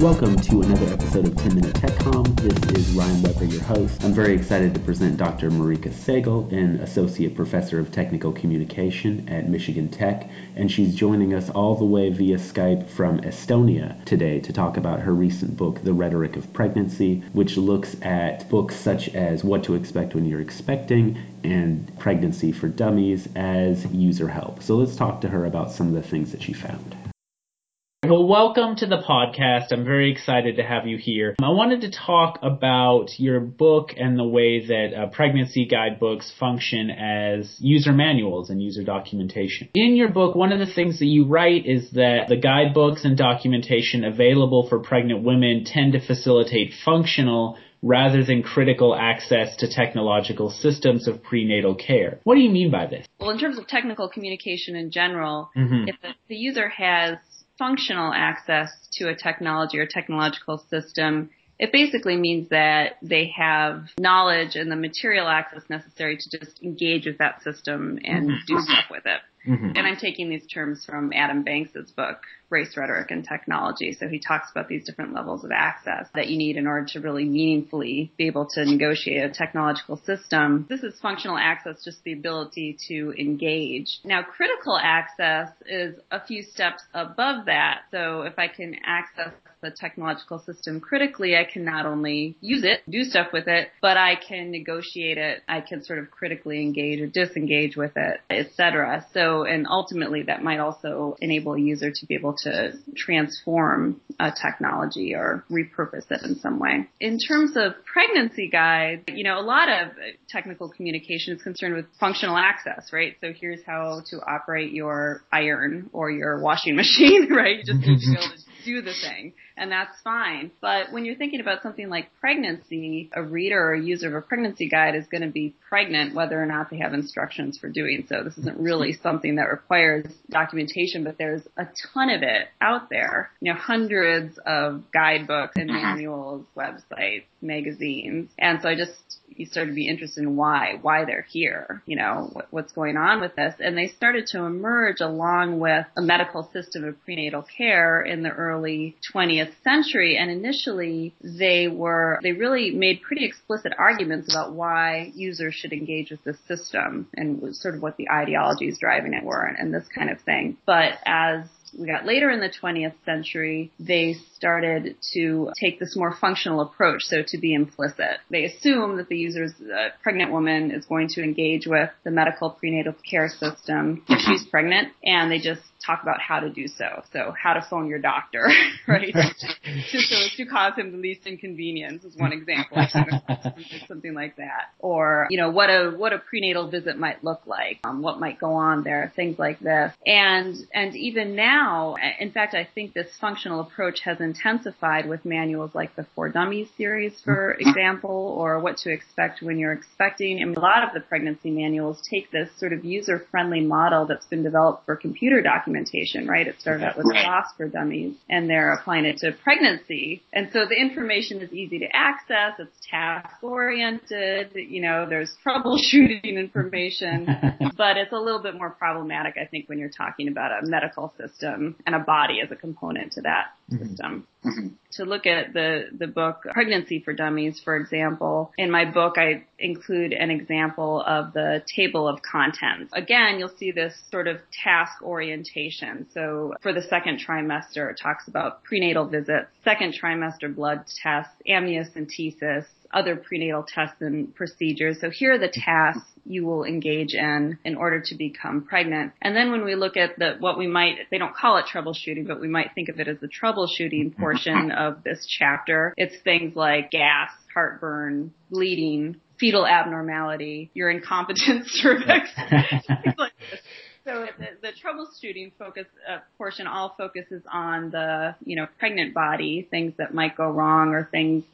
Welcome to another episode of 10 Minute Tech Com. This is Ryan Weber, your host. I'm very excited to present Dr. Marika Seigel, an Associate Professor of Technical Communication at Michigan Tech, and she's joining us all the way via Skype from Estonia today to talk about her recent book, The Rhetoric of Pregnancy, which looks at books such as What to Expect When You're Expecting and Pregnancy for Dummies as user help. So let's talk to her about some of the things that she found. Well, welcome to the podcast. I'm very excited to have you here. I wanted to talk about your book and the way that uh, pregnancy guidebooks function as user manuals and user documentation. In your book, one of the things that you write is that the guidebooks and documentation available for pregnant women tend to facilitate functional rather than critical access to technological systems of prenatal care. What do you mean by this? Well, in terms of technical communication in general, mm-hmm. if the, the user has functional access to a technology or technological system, it basically means that they have knowledge and the material access necessary to just engage with that system and do stuff with it. Mm-hmm. And I'm taking these terms from Adam Banks's book, Race, Rhetoric, and Technology. So he talks about these different levels of access that you need in order to really meaningfully be able to negotiate a technological system. This is functional access, just the ability to engage. Now, critical access is a few steps above that. So if I can access the technological system critically, I can not only use it, do stuff with it, but I can negotiate it. I can sort of critically engage or disengage with it, etc. So, and ultimately that might also enable a user to be able to transform a technology or repurpose it in some way. In terms of pregnancy guides, you know, a lot of technical communication is concerned with functional access, right? So here's how to operate your iron or your washing machine, right? You just need to be able to do the thing and that's fine. But when you're thinking about something like pregnancy, a reader or a user of a pregnancy guide is going to be pregnant whether or not they have instructions for doing so. This isn't really something that requires documentation, but there's a ton of it out there. You know, hundreds of guidebooks and manuals, websites, magazines. And so I just you started to be interested in why, why they're here, you know, what, what's going on with this. And they started to emerge along with a medical system of prenatal care in the early 20th century. And initially they were, they really made pretty explicit arguments about why users should engage with this system and sort of what the ideologies driving it were and, and this kind of thing. But as we got later in the 20th century, they started to take this more functional approach, so to be implicit. They assume that the user's uh, pregnant woman is going to engage with the medical prenatal care system if she's pregnant, and they just talk about how to do so. So how to phone your doctor, right? Just so as to cause him the least inconvenience is one example. something like that. Or, you know, what a, what a prenatal visit might look like, um, what might go on there, things like this. And, and even now, in fact, I think this functional approach has intensified with manuals like the For Dummies series, for example, or what to expect when you're expecting. And a lot of the pregnancy manuals take this sort of user-friendly model that's been developed for computer documentation documentation, right? It started out with right. for dummies and they're applying it to pregnancy. And so the information is easy to access. It's task oriented. You know, there's troubleshooting information, but it's a little bit more problematic, I think, when you're talking about a medical system and a body as a component to that. System. Mm-hmm. To look at the, the book Pregnancy for Dummies, for example, in my book I include an example of the table of contents. Again, you'll see this sort of task orientation. So for the second trimester, it talks about prenatal visits, second trimester blood tests, amniocentesis, other prenatal tests and procedures. So here are the tasks you will engage in in order to become pregnant. And then when we look at the what we might they don't call it troubleshooting, but we might think of it as the troubleshooting portion of this chapter. It's things like gas, heartburn, bleeding, fetal abnormality, your incompetence cervix, like so the, the troubleshooting focus uh, portion all focuses on the you know pregnant body, things that might go wrong or things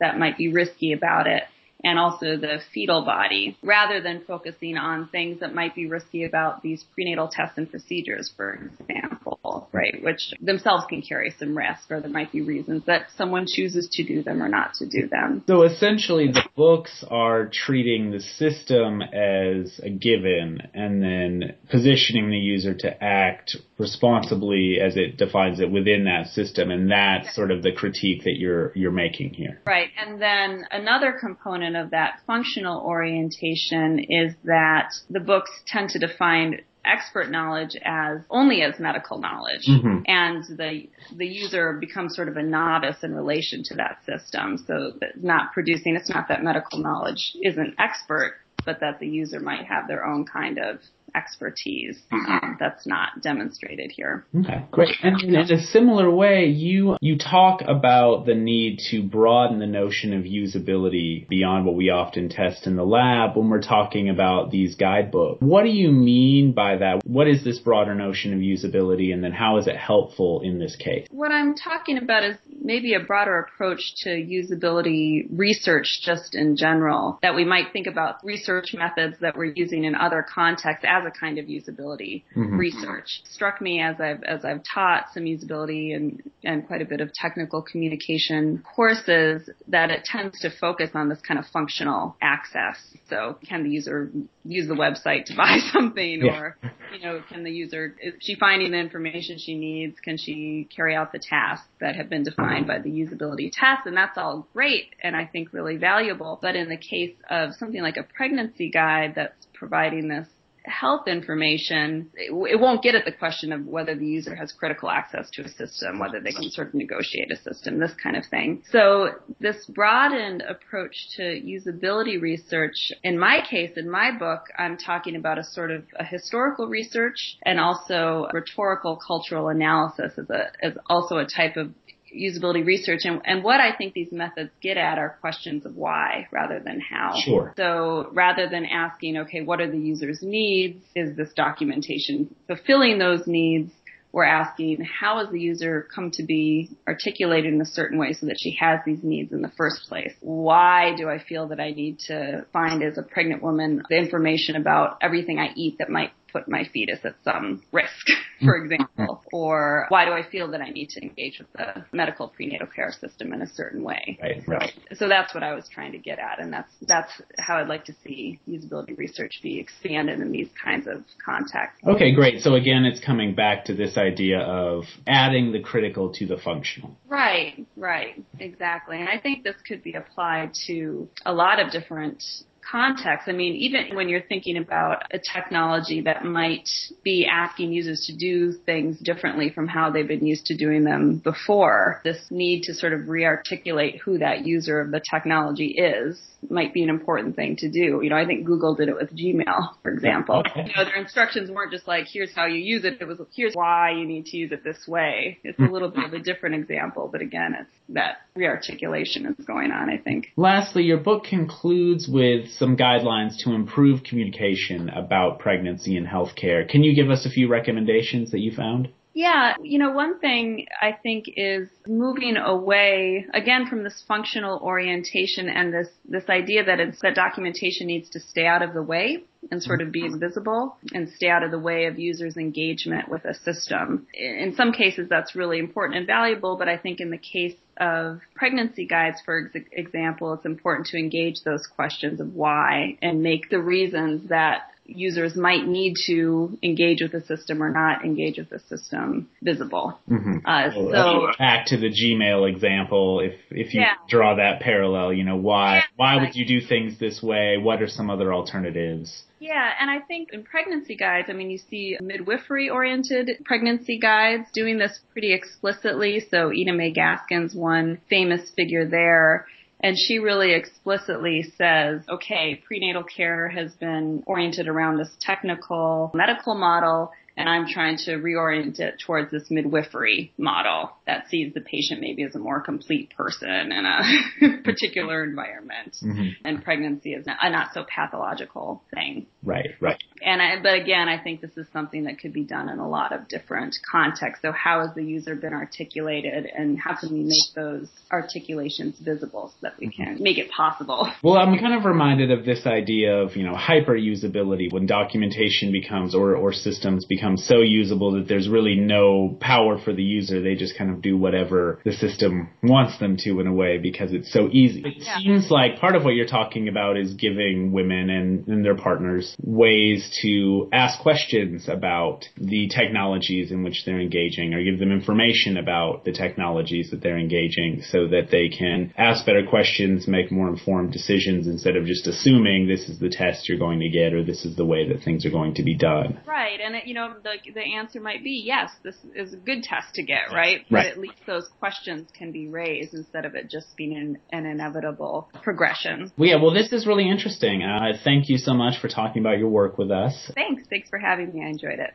that might be risky about it and also the fetal body rather than focusing on things that might be risky about these prenatal tests and procedures, for example. People, right? Which themselves can carry some risk or there might be reasons that someone chooses to do them or not to do them. So essentially the books are treating the system as a given and then positioning the user to act responsibly as it defines it within that system and that's sort of the critique that you're you're making here. Right. And then another component of that functional orientation is that the books tend to define expert knowledge as only as medical knowledge mm-hmm. and the the user becomes sort of a novice in relation to that system so it's not producing it's not that medical knowledge isn't expert but that the user might have their own kind of expertise um, that's not demonstrated here. Okay, great. And in a similar way, you you talk about the need to broaden the notion of usability beyond what we often test in the lab when we're talking about these guidebooks. What do you mean by that? What is this broader notion of usability, and then how is it helpful in this case? What I'm talking about is maybe a broader approach to usability research just in general. That we might think about research methods that we're using in other contexts as a kind of usability mm-hmm. research. Struck me as I've as I've taught some usability and and quite a bit of technical communication courses that it tends to focus on this kind of functional access. So can the user use the website to buy something yeah. or you know can the user is she finding the information she needs can she carry out the tasks that have been defined by the usability test and that's all great and I think really valuable but in the case of something like a pregnancy guide that's providing this health information, it, won't get at the question of whether the user has critical access to a system, whether they can sort of negotiate a system, this kind of thing. So this broadened approach to usability research, in my case, in my book, I'm talking about a sort of a historical research and also rhetorical cultural analysis as a, as also a type of usability research. And, and what I think these methods get at are questions of why rather than how. Sure. So rather than asking, okay, what are the user's needs? Is this documentation fulfilling those needs? We're asking how has the user come to be articulated in a certain way so that she has these needs in the first place? Why do I feel that I need to find as a pregnant woman the information about everything I eat that might put my fetus at some risk, for mm-hmm. example? Or why do I feel that I need to engage with the medical prenatal care system in a certain way? Right, right. So that's what I was trying to get at, and that's that's how I'd like to see usability research be expanded in these kinds of contexts. Okay, great. So again, it's coming back to this idea of adding the critical to the functional. Right, right, exactly. And I think this could be applied to a lot of different context. I mean, even when you're thinking about a technology that might be asking users to do things differently from how they've been used to doing them before, this need to sort of re-articulate who that user of the technology is might be an important thing to do. You know, I think Google did it with Gmail, for example. You know, their instructions weren't just like, here's how you use it. It was, here's why you need to use it this way. It's a hmm. little bit of a different example, but again, it's that re-articulation is going on, I think. Lastly, your book concludes with some guidelines to improve communication about pregnancy and healthcare. Can you give us a few recommendations that you found? Yeah, you know, one thing I think is moving away again from this functional orientation and this this idea that it's that documentation needs to stay out of the way and sort of be mm-hmm. invisible and stay out of the way of users' engagement with a system. In some cases, that's really important and valuable, but I think in the case of pregnancy guides, for example, it's important to engage those questions of why and make the reasons that users might need to engage with the system or not engage with the system visible. Mm-hmm. Uh, so back to the Gmail example, if if you yeah. draw that parallel, you know why yeah, why would you do things this way? What are some other alternatives? Yeah, and I think in pregnancy guides, I mean, you see midwifery oriented pregnancy guides doing this pretty explicitly. So Ina May Gaskin's one famous figure there and she really explicitly says, okay, prenatal care has been oriented around this technical medical model and I'm trying to reorient it towards this midwifery model that sees the patient maybe as a more complete person in a particular environment. Mm-hmm. And pregnancy is a not so pathological thing. Right, right. And I, but again, I think this is something that could be done in a lot of different contexts. So how has the user been articulated and how can we make those articulations visible so that we can make it possible? Well, I'm kind of reminded of this idea of, you know, hyper usability when documentation becomes or, or systems become so usable that there's really no power for the user. They just kind of do whatever the system wants them to in a way because it's so easy. It yeah. seems like part of what you're talking about is giving women and, and their partners ways to ask questions about the technologies in which they're engaging or give them information about the technologies that they're engaging so that they can ask better questions, make more informed decisions instead of just assuming this is the test you're going to get or this is the way that things are going to be done. Right. And it, you know, the, the answer might be yes, this is a good test to get, right? But at least those questions can be raised instead of it just being an, an inevitable progression. Well, yeah, well, this is really interesting. Uh, thank you so much for talking about your work with us. Thanks. Thanks for having me. I enjoyed it.